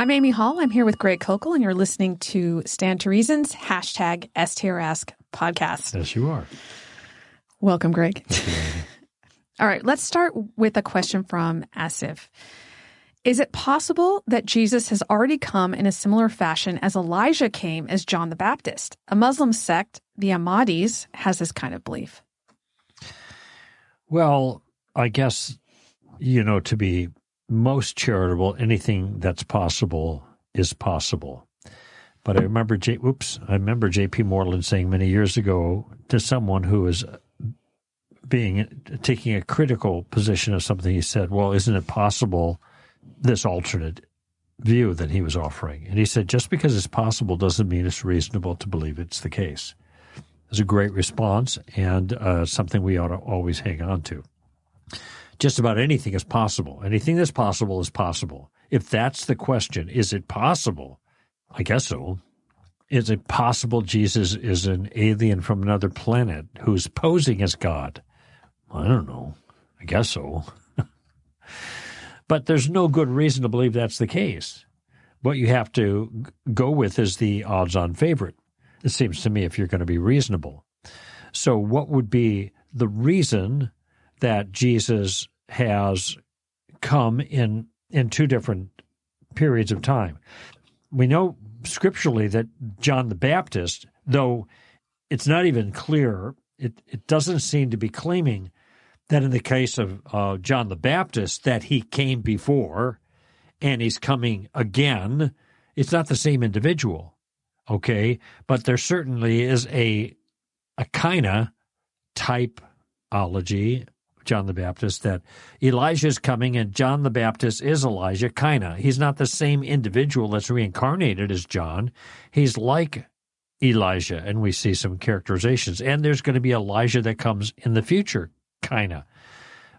I'm Amy Hall. I'm here with Greg Koukl, and you're listening to Stand to Reason's hashtag STRask podcast. Yes, you are. Welcome, Greg. All right, let's start with a question from Asif. Is it possible that Jesus has already come in a similar fashion as Elijah came as John the Baptist? A Muslim sect, the Ahmadis, has this kind of belief. Well, I guess, you know, to be most charitable, anything that's possible is possible. But I remember, J, oops, I remember J.P. Moreland saying many years ago to someone who was being taking a critical position of something, he said, "Well, isn't it possible this alternate view that he was offering?" And he said, "Just because it's possible doesn't mean it's reasonable to believe it's the case." It's a great response and uh, something we ought to always hang on to. Just about anything is possible. Anything that's possible is possible. If that's the question, is it possible? I guess so. Is it possible Jesus is an alien from another planet who's posing as God? I don't know. I guess so. but there's no good reason to believe that's the case. What you have to go with is the odds on favorite, it seems to me, if you're going to be reasonable. So, what would be the reason that Jesus has come in, in two different periods of time? We know scripturally that John the Baptist, though it's not even clear, it, it doesn't seem to be claiming that in the case of uh, John the Baptist, that he came before and he's coming again, it's not the same individual, okay? But there certainly is a a kind of typology, John the Baptist, that Elijah is coming and John the Baptist is Elijah, kind of. He's not the same individual that's reincarnated as John. He's like Elijah, and we see some characterizations. And there's going to be Elijah that comes in the future, kind of.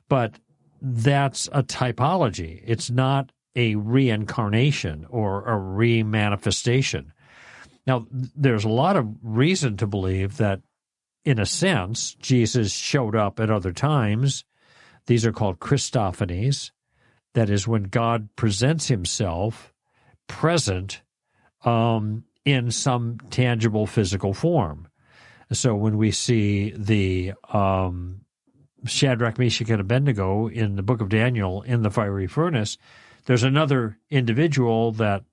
But that's a typology. It's not a reincarnation or a remanifestation. Now, there's a lot of reason to believe that, in a sense, Jesus showed up at other times. These are called Christophanies. That is when God presents himself present um, in some tangible physical form. So when we see the um, Shadrach, Meshach, and Abednego in the book of Daniel in the fiery furnace, there's another individual that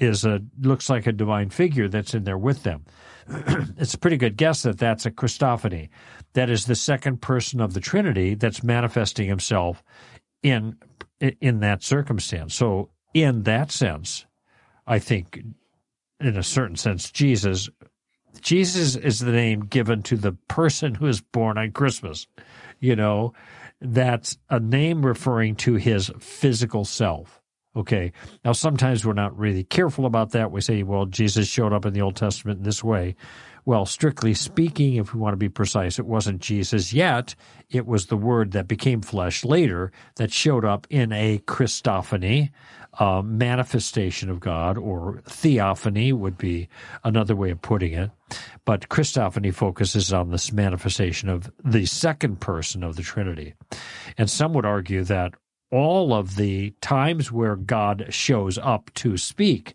is a looks like a divine figure that's in there with them. it's a pretty good guess that that's a Christophany. That is the second person of the Trinity that's manifesting himself in in that circumstance. So in that sense, I think in a certain sense Jesus Jesus is the name given to the person who is born on Christmas you know, that's a name referring to his physical self. Okay. Now, sometimes we're not really careful about that. We say, well, Jesus showed up in the Old Testament in this way. Well, strictly speaking, if we want to be precise, it wasn't Jesus yet. It was the word that became flesh later that showed up in a Christophany, manifestation of God, or theophany would be another way of putting it. But Christophany focuses on this manifestation of the second person of the Trinity. And some would argue that all of the times where God shows up to speak,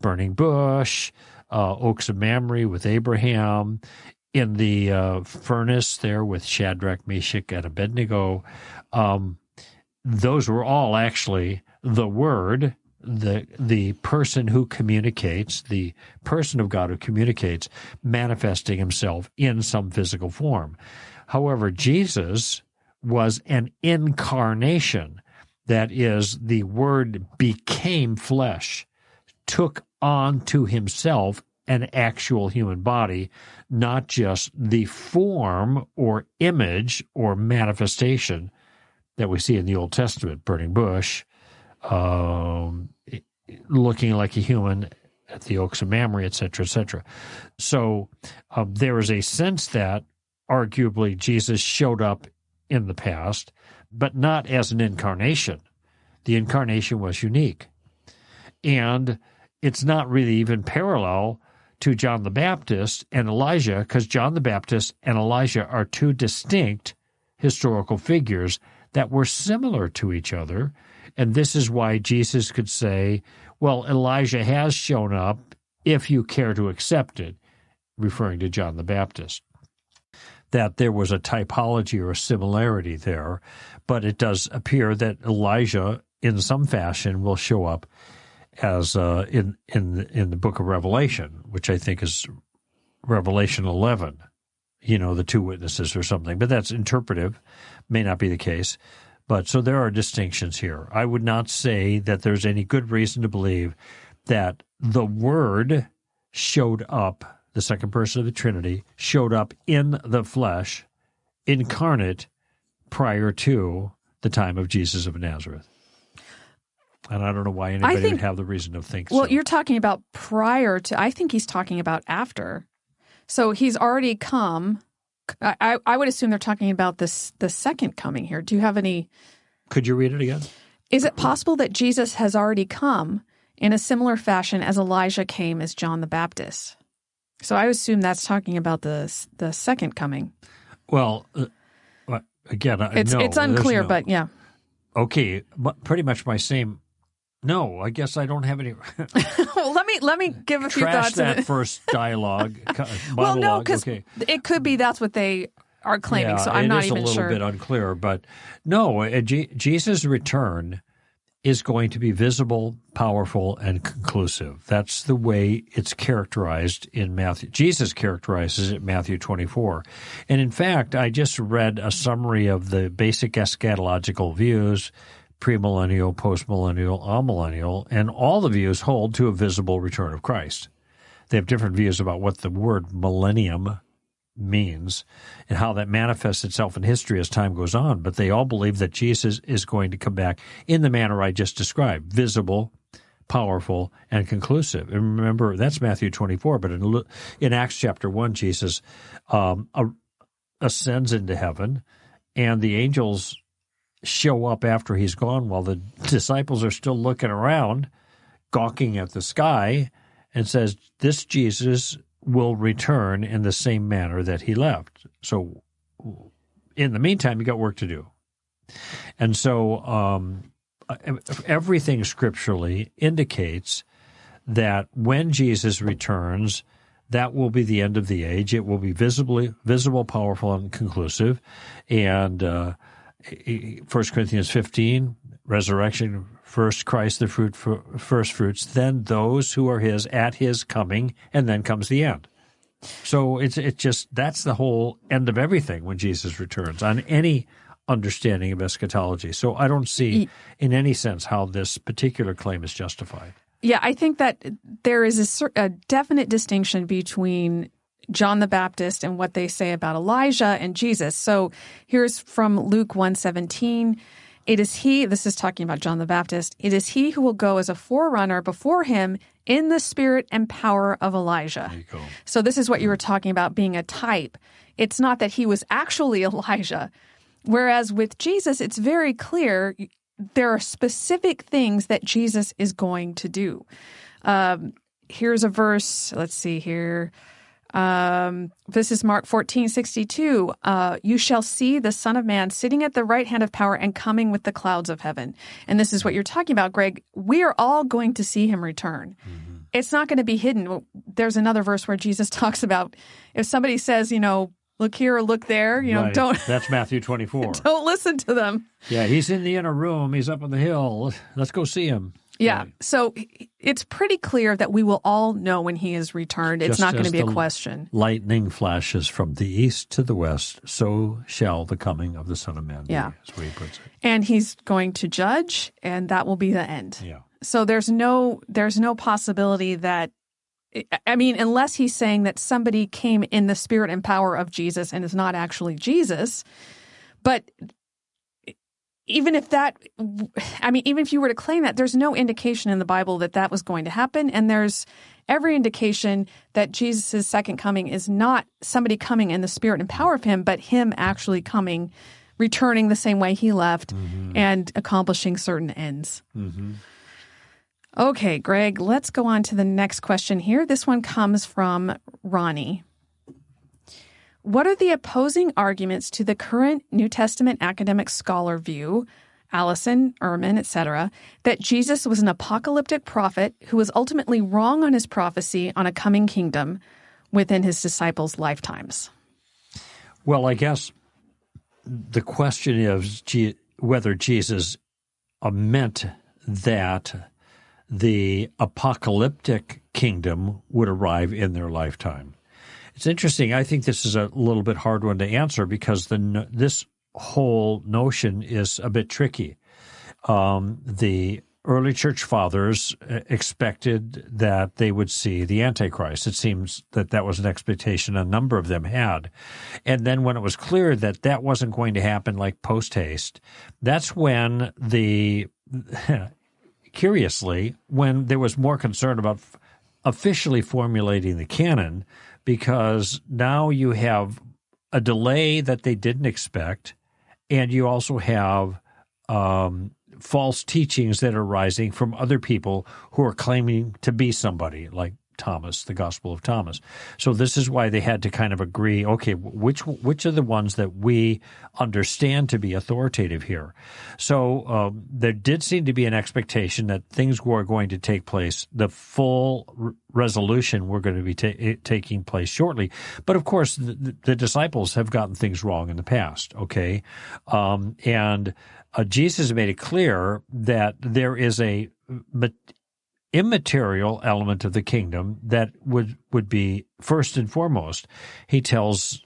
burning bush, uh, Oaks of Mamre with Abraham, in the uh, furnace there with Shadrach, Meshach, and Abednego. Um, those were all actually the Word, the the person who communicates, the person of God who communicates, manifesting Himself in some physical form. However, Jesus was an incarnation. That is, the Word became flesh, took on to himself an actual human body, not just the form or image or manifestation that we see in the Old Testament, burning bush, um, looking like a human at the Oaks of Mamre, et cetera, et cetera. So um, there is a sense that arguably Jesus showed up in the past, but not as an incarnation. The incarnation was unique. And it's not really even parallel to John the Baptist and Elijah because John the Baptist and Elijah are two distinct historical figures that were similar to each other. And this is why Jesus could say, well, Elijah has shown up if you care to accept it, referring to John the Baptist. That there was a typology or a similarity there, but it does appear that Elijah, in some fashion, will show up as uh, in in in the book of Revelation, which I think is Revelation eleven. You know, the two witnesses or something, but that's interpretive. May not be the case. But so there are distinctions here. I would not say that there's any good reason to believe that the Word showed up, the second person of the Trinity showed up in the flesh, incarnate, prior to the time of Jesus of Nazareth. And I don't know why anybody think- would have the reason to think Well, so. you're talking about prior to, I think he's talking about after. So he's already come. I, I, I would assume they're talking about this the second coming here. Do you have any? Could you read it again? Is it possible that Jesus has already come in a similar fashion as Elijah came as John the Baptist? So I assume that's talking about the the second coming. Well, uh, again, I- It's no, it's unclear, no- but yeah. okay, but pretty much my same. No, I guess I don't have any. well, let me let me give a few Trash thoughts. that first dialogue. well, no, because okay. it could be that's what they are claiming. Yeah, so I'm it not is even a little sure. bit unclear, but no, uh, Jesus' return is going to be visible, powerful, and conclusive. That's the way it's characterized in Matthew. Jesus characterizes it in Matthew 24. And in fact, I just read a summary of the basic eschatological views premillennial, postmillennial, amillennial, and all the views hold to a visible return of Christ. They have different views about what the word millennium means and how that manifests itself in history as time goes on. But they all believe that Jesus is going to come back in the manner I just described visible, powerful, and conclusive. And remember, that's Matthew 24. But in, in Acts chapter 1, Jesus um, ascends into heaven, and the angels show up after he's gone while the disciples are still looking around, gawking at the sky, and says, This Jesus will return in the same manner that he left. So, in the meantime, you got work to do. And so, um, everything scripturally indicates that when Jesus returns, that will be the end of the age. It will be visibly visible, powerful, and conclusive. And uh, 1 Corinthians 15, resurrection, first Christ the fruit, first fruits, then those who are his at his coming, and then comes the end. So it's it's just that's the whole end of everything when Jesus returns on any understanding of eschatology. So I don't see in any sense how this particular claim is justified. Yeah, I think that there is a, a definite distinction between John the Baptist and what they say about Elijah and Jesus. So here's from Luke 117. It is he, this is talking about John the Baptist, it is he who will go as a forerunner before him in the spirit and power of Elijah. There you go. So this is what you were talking about being a type. It's not that he was actually Elijah. Whereas with Jesus, it's very clear there are specific things that Jesus is going to do. Um, here's a verse. Let's see here. Um, this is Mark 14, 62. Uh, you shall see the Son of Man sitting at the right hand of power and coming with the clouds of heaven. And this is what you're talking about, Greg. We are all going to see him return. It's not going to be hidden. There's another verse where Jesus talks about if somebody says, you know, look here or look there, you know, Right. don't That's Matthew 24. don't listen to them. yeah, he's in the inner room. He's up on the hill. Let's go see him. Yeah. Right. So it's pretty clear that we will all know when he is returned. It's Just not going to be a question. Lightning flashes from the east to the west, so shall the coming of the Son of Man be, Yeah. is what he puts it. And he's going to judge and that will be the end. Yeah. So there's no there's no possibility that I mean unless he's saying that somebody came in the spirit and power of Jesus and is not actually Jesus. But even if that I mean even if you were to claim that there's no indication in the Bible that that was going to happen and there's every indication that Jesus' second coming is not somebody coming in the spirit and power of him but him actually coming returning the same way he left mm-hmm. and accomplishing certain ends. Mm-hmm. Okay, Greg, let's go on to the next question here. This one comes from Ronnie. What are the opposing arguments to the current New Testament academic scholar view Allison, Ehrman, etc., that Jesus was an apocalyptic prophet who was ultimately wrong on his prophecy on a coming kingdom within his disciples' lifetimes? Well, I guess the question is whether Jesus uh, meant that the apocalyptic kingdom would arrive in their lifetime. It's interesting. I think this is a little bit hard one to answer because the this whole notion is a bit tricky. Um, the early church fathers uh, expected that they would see the Antichrist. It seems that that was an expectation a number of them had. And then when it was clear that that wasn't going to happen like post haste, that's when the, curiously, when there was more concern about officially formulating the canon, because now you have a delay that they didn't expect and you also have um, false teachings that are rising from other people who are claiming to be somebody, like Thomas, the Gospel of Thomas. So this is why they had to kind of agree. Okay, which which are the ones that we understand to be authoritative here? So um, there did seem to be an expectation that things were going to take place. The full resolution were going to be ta- taking place shortly. But of course, the, the, disciples have gotten things wrong in the past. Okay, um, and uh, Jesus made it clear that there is a immaterial element of the kingdom that would would be first and foremost. He tells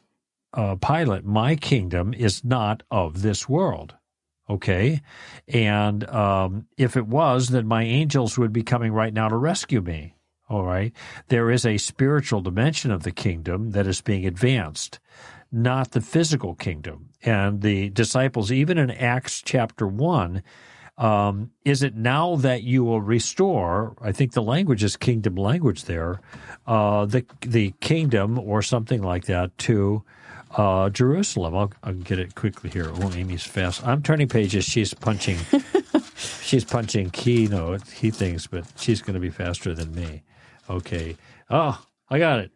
uh, Pilate, "My kingdom is not of this world." Okay, and um, if it was, then my angels would be coming right now to rescue me. All right, there is a spiritual dimension of the kingdom that is being advanced not the physical kingdom. And the disciples, even in Acts chapter 1, um, is it now that you will restore? I think the language is kingdom language there, uh, the the kingdom or something like that to uh, Jerusalem. I'll, I'll, get it quickly here. Oh, Amy's fast. I'm turning pages. She's punching. she's punching key note key things, but she's going to be faster than me. Okay. Oh, I got it.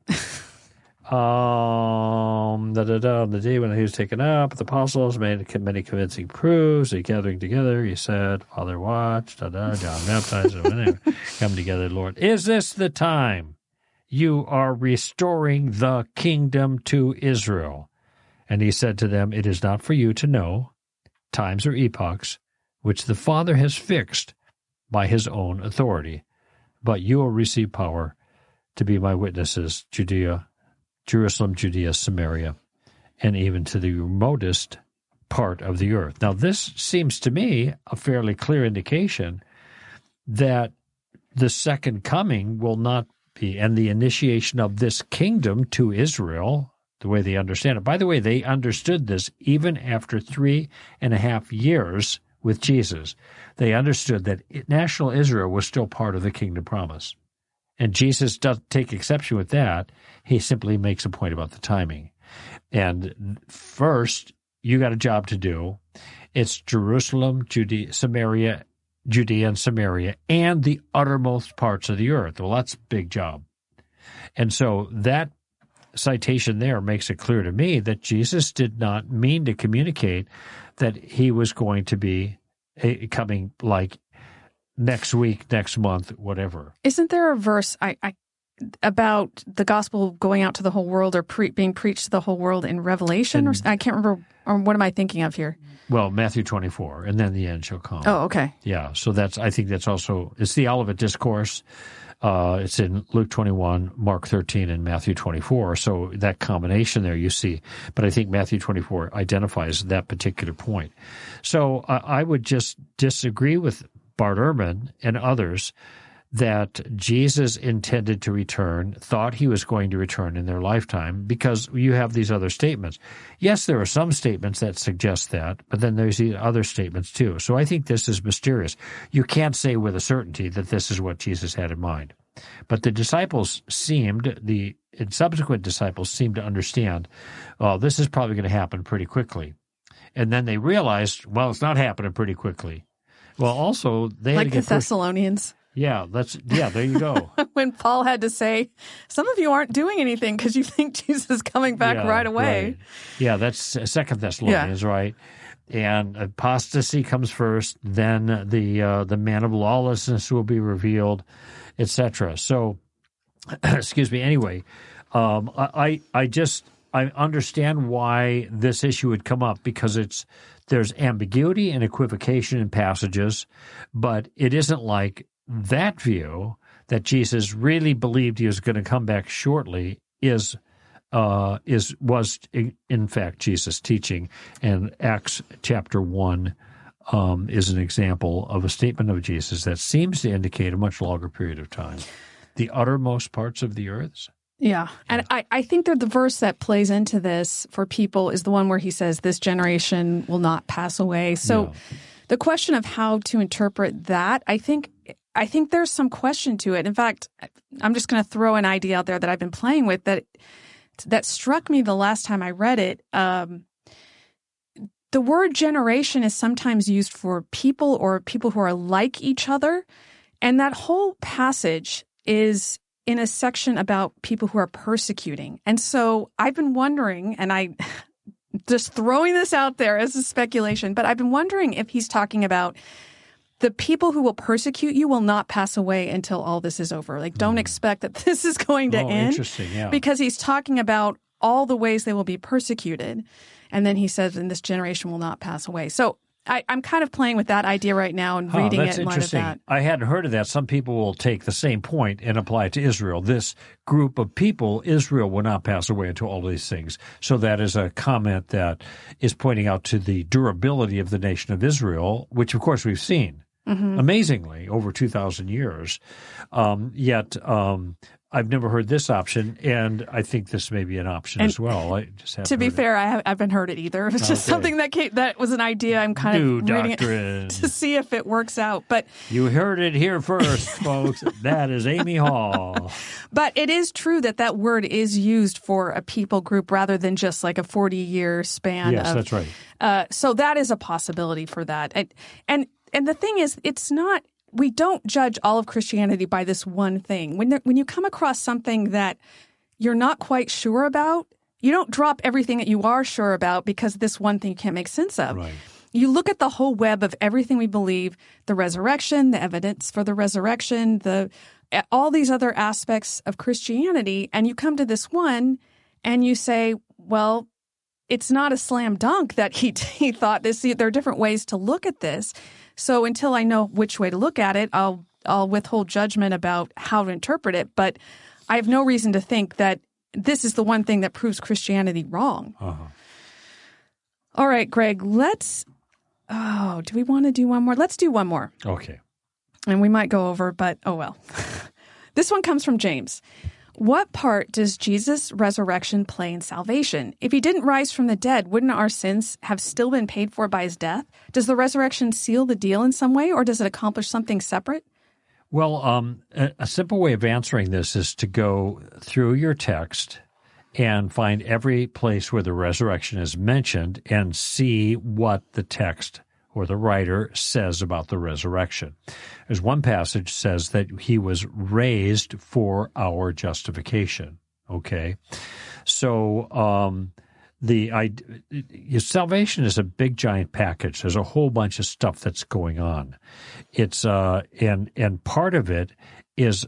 Um, da, da, da, the day when he was taken up, the apostles made many convincing proofs. They gathering together, he said, Father, watch, da, da, John baptized, whatever. Come together, Lord. Is this the time you are restoring the kingdom to Israel? And he said to them, It is not for you to know times or epochs which the Father has fixed by his own authority, but you will receive power to be my witnesses, Judea Jerusalem, Judea, Samaria, and even to the remotest part of the earth. Now, this seems to me a fairly clear indication that the second coming will not be, and the initiation of this kingdom to Israel, the way they understand it. By the way, they understood this even after three and a half years with Jesus. They understood that national Israel was still part of the kingdom promise. And Jesus doesn't take exception with that. He simply makes a point about the timing. And first, you got a job to do. It's Jerusalem, Judea, Samaria, Judea and Samaria, and the uttermost parts of the earth. Well, that's a big job. And so that citation there makes it clear to me that Jesus did not mean to communicate that he was going to be eh, coming like next week, next month, whatever. Isn't there a verse I, I about the gospel going out to the whole world or pre- being preached to the whole world in Revelation? And, or I can't remember. Or what am I thinking of here? Well, Matthew 24, and then the end shall come. Oh, okay. Yeah. So that's, I think that's also, it's the Olivet Discourse. Uh, it's in Luke 21, Mark 13, and Matthew 24. So that combination there you see. But I think Matthew 24 identifies that particular point. So uh, I would just disagree with Bart Ehrman and others that Jesus intended to return, thought he was going to return in their lifetime, because you have these other statements. Yes, there are some statements that suggest that, but then there's the other statements too. So I think this is mysterious. You can't say with a certainty that this is what Jesus had in mind. But the disciples seemed, the subsequent disciples seemed to understand, well, this is probably going to happen pretty quickly. And then they realized, well, it's not happening pretty quickly. Well, also they like the Thessalonians. Yeah, that's yeah. There you go. when Paul had to say, "Some of you aren't doing anything because you think Jesus is coming back yeah, right away." Right. Yeah, that's Second Thessalonians, yeah. right? and apostasy comes first. Then the uh, the man of lawlessness will be revealed, etc. So, excuse me. Anyway, um, I I just I understand why this issue would come up because it's there's ambiguity and equivocation in passages, but it isn't like that view that Jesus really believed he was going to come back shortly is uh, is was in fact Jesus' teaching, and Acts chapter one um, is an example of a statement of Jesus that seems to indicate a much longer period of time. The uttermost parts of the earth. Yeah. And I, I think that the verse that plays into this for people is the one where he says, This generation will not pass away. So the question of how to interpret that, I think I think there's some question to it. In fact, I'm just going to throw an idea out there that I've been playing with that that struck me the last time I read it. Um, the word generation is sometimes used for people or people who are like each other. And that whole passage is in a section about people who are persecuting. And so I've been wondering, and I just throwing this out there as a speculation, but I've been wondering if he's talking about the people who will persecute you will not pass away until all this is over. Like, don't mm. expect that this is going to oh, end. Interesting, yeah. Because he's talking about all the ways they will be persecuted. And then he says, and this generation will not pass away. So I, am kind of playing with that idea right now and reading it in light of that. I hadn't heard of that. Some people will take the same point and apply it to Israel. This group of people, Israel, will not pass away until all these things. So that is a comment that is pointing out to the durability of the nation of Israel, which of course we've seen. Mm-hmm. Amazingly, over 2,000 years. Um, yet, um, I've never heard this option, and I think this may be an option and as well. I just to be fair, I, have, haven't heard it either. It's just okay. something that came, that was an idea. I'm kind New of reading doctrine. it to see if it works out. But you heard it here first, folks. that is Amy Hall. But it is true that that word is used for a people group rather than just like a 40 year span. Yes, of, that's right. Uh, so that is a possibility for that. And, and and the thing is, it's not we don't judge all of Christianity by this one thing. When there, when you come across something that you're not quite sure about, you don't drop everything that you are sure about because this one thing you can't make sense of. Right. You look at the whole web of everything we believe, the resurrection, the evidence for the resurrection, the all these other aspects of Christianity, and you come to this one and you say, well, it's not a slam dunk that he he thought this. There are different ways to look at this. So until I know which way to look at it, I'll I'll withhold judgment about how to interpret it. But I have no reason to think that this is the one thing that proves Christianity wrong. Uh-huh. All right, Greg, let's. Oh, do we want to do one more? Let's do one more. Okay. And we might go over, but oh well. this one comes from James. What part does Jesus' resurrection play in salvation? If he didn't rise from the dead, wouldn't our sins have still been paid for by his death? Does the resurrection seal the deal in some way, or does it accomplish something separate? Well, um, a, a simple way of answering this is to go through your text and find every place where the resurrection is mentioned and see what the text or the writer says about the resurrection. As one passage says that he was raised for our justification. Okay, so um, the I, salvation is a big giant package. There's a whole bunch of stuff that's going on. It's uh, and and part of it is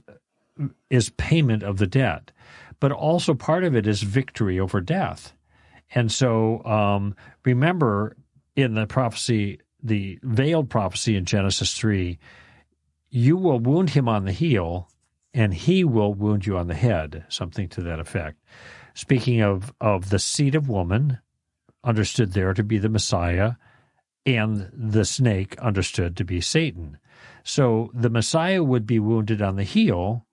is payment of the debt, but also part of it is victory over death. And so um, remember in the prophecy the veiled prophecy in Genesis 3 you will wound him on the heel and he will wound you on the head, something to that effect. Speaking of, of the seed of woman, understood there to be the Messiah, and the snake understood to be Satan. So the Messiah would be wounded on the heel,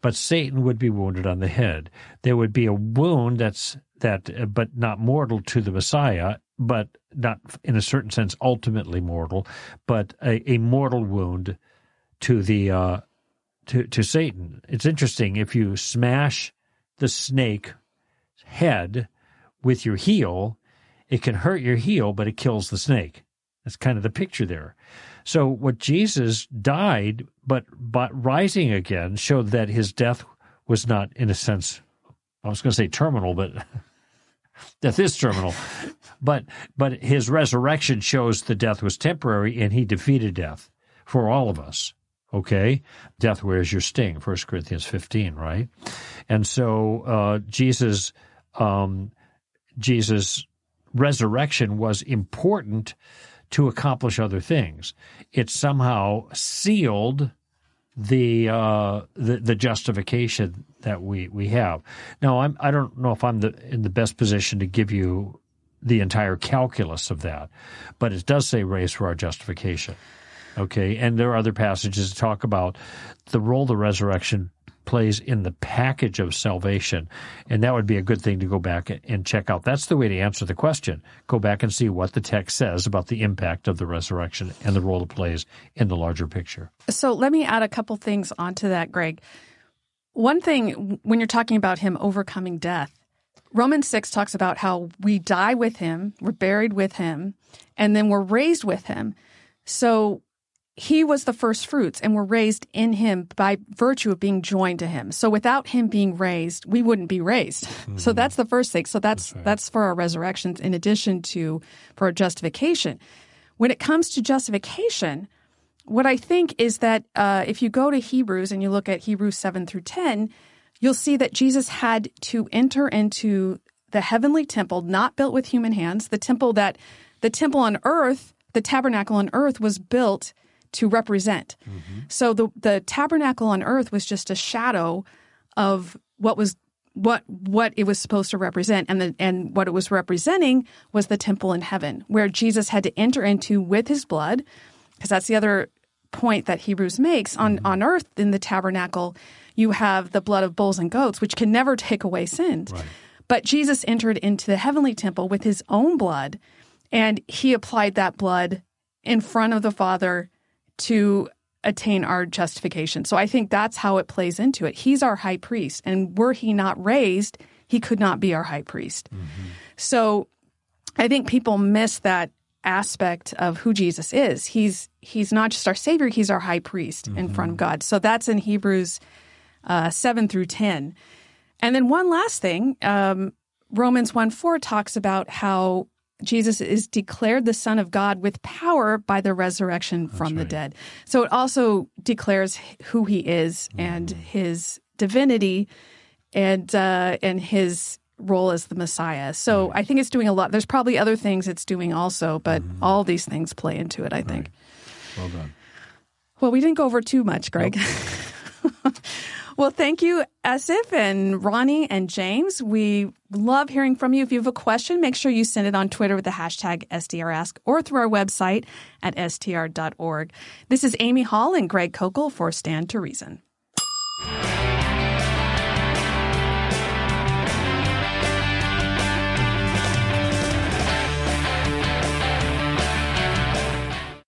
but Satan would be wounded on the head. There would be a wound that's that, but not mortal to the Messiah, but not in a certain sense ultimately mortal, but a, a mortal wound to the uh, to to Satan. It's interesting if you smash the snake head with your heel, it can hurt your heel, but it kills the snake. That's kind of the picture there. So what Jesus died, but but rising again, showed that his death was not, in a sense, I was going to say terminal, but death is terminal. but but his resurrection shows the death was temporary and he defeated death for all of us. Okay, death wears your sting. First Corinthians fifteen, right? And so uh, Jesus, um, Jesus' resurrection was important to accomplish other things. It somehow sealed the uh, the, the justification that we, we have. Now, I'm I don't know if I'm the, in the best position to give you the entire calculus of that, but it does say race for our justification. Okay, and there are other passages that talk about the role the resurrection plays in the package of salvation. And that would be a good thing to go back and check out. That's the way to answer the question. Go back and see what the text says about the impact of the resurrection and the role it plays in the larger picture. So let me add a couple things onto that, Greg. One thing, when you're talking about him overcoming death, Romans 6 talks about how we die with him, we're buried with him, and then we're raised with him. So he was the first fruits and were raised in him by virtue of being joined to him. So without him being raised, we wouldn't be raised. Mm-hmm. So that's the first thing. So that's that's, right. that's for our resurrections in addition to for our justification. When it comes to justification, what I think is that uh, if you go to Hebrews and you look at Hebrews 7 through 10, you'll see that Jesus had to enter into the heavenly temple, not built with human hands, the temple that the temple on earth, the tabernacle on earth was built to represent. Mm-hmm. So the the tabernacle on earth was just a shadow of what was what what it was supposed to represent and the and what it was representing was the temple in heaven where Jesus had to enter into with his blood because that's the other point that Hebrews makes on mm-hmm. on earth in the tabernacle you have the blood of bulls and goats which can never take away sins right. but Jesus entered into the heavenly temple with his own blood and he applied that blood in front of the father to attain our justification. So I think that's how it plays into it. He's our high priest, and were he not raised, he could not be our high priest. Mm-hmm. So I think people miss that aspect of who Jesus is. He's he's not just our savior, he's our high priest mm-hmm. in front of God. So that's in Hebrews uh, 7 through 10. And then one last thing, um, Romans 1 4 talks about how Jesus is declared the Son of God with power by the resurrection That's from right. the dead. So it also declares who he is mm. and his divinity and uh, and his role as the Messiah. So. I think it's doing a lot. There's probably other things it's doing also, but mm. all these things play into it, I think. Right. Well done. Well, we didn't go over too much, Greg. Nope. Well, thank you, Asif and Ronnie and James. We love hearing from you. If you have a question, make sure you send it on Twitter with the hashtag STRask or through our website at str.org. This is Amy Hall and Greg Koukl for Stand to Reason.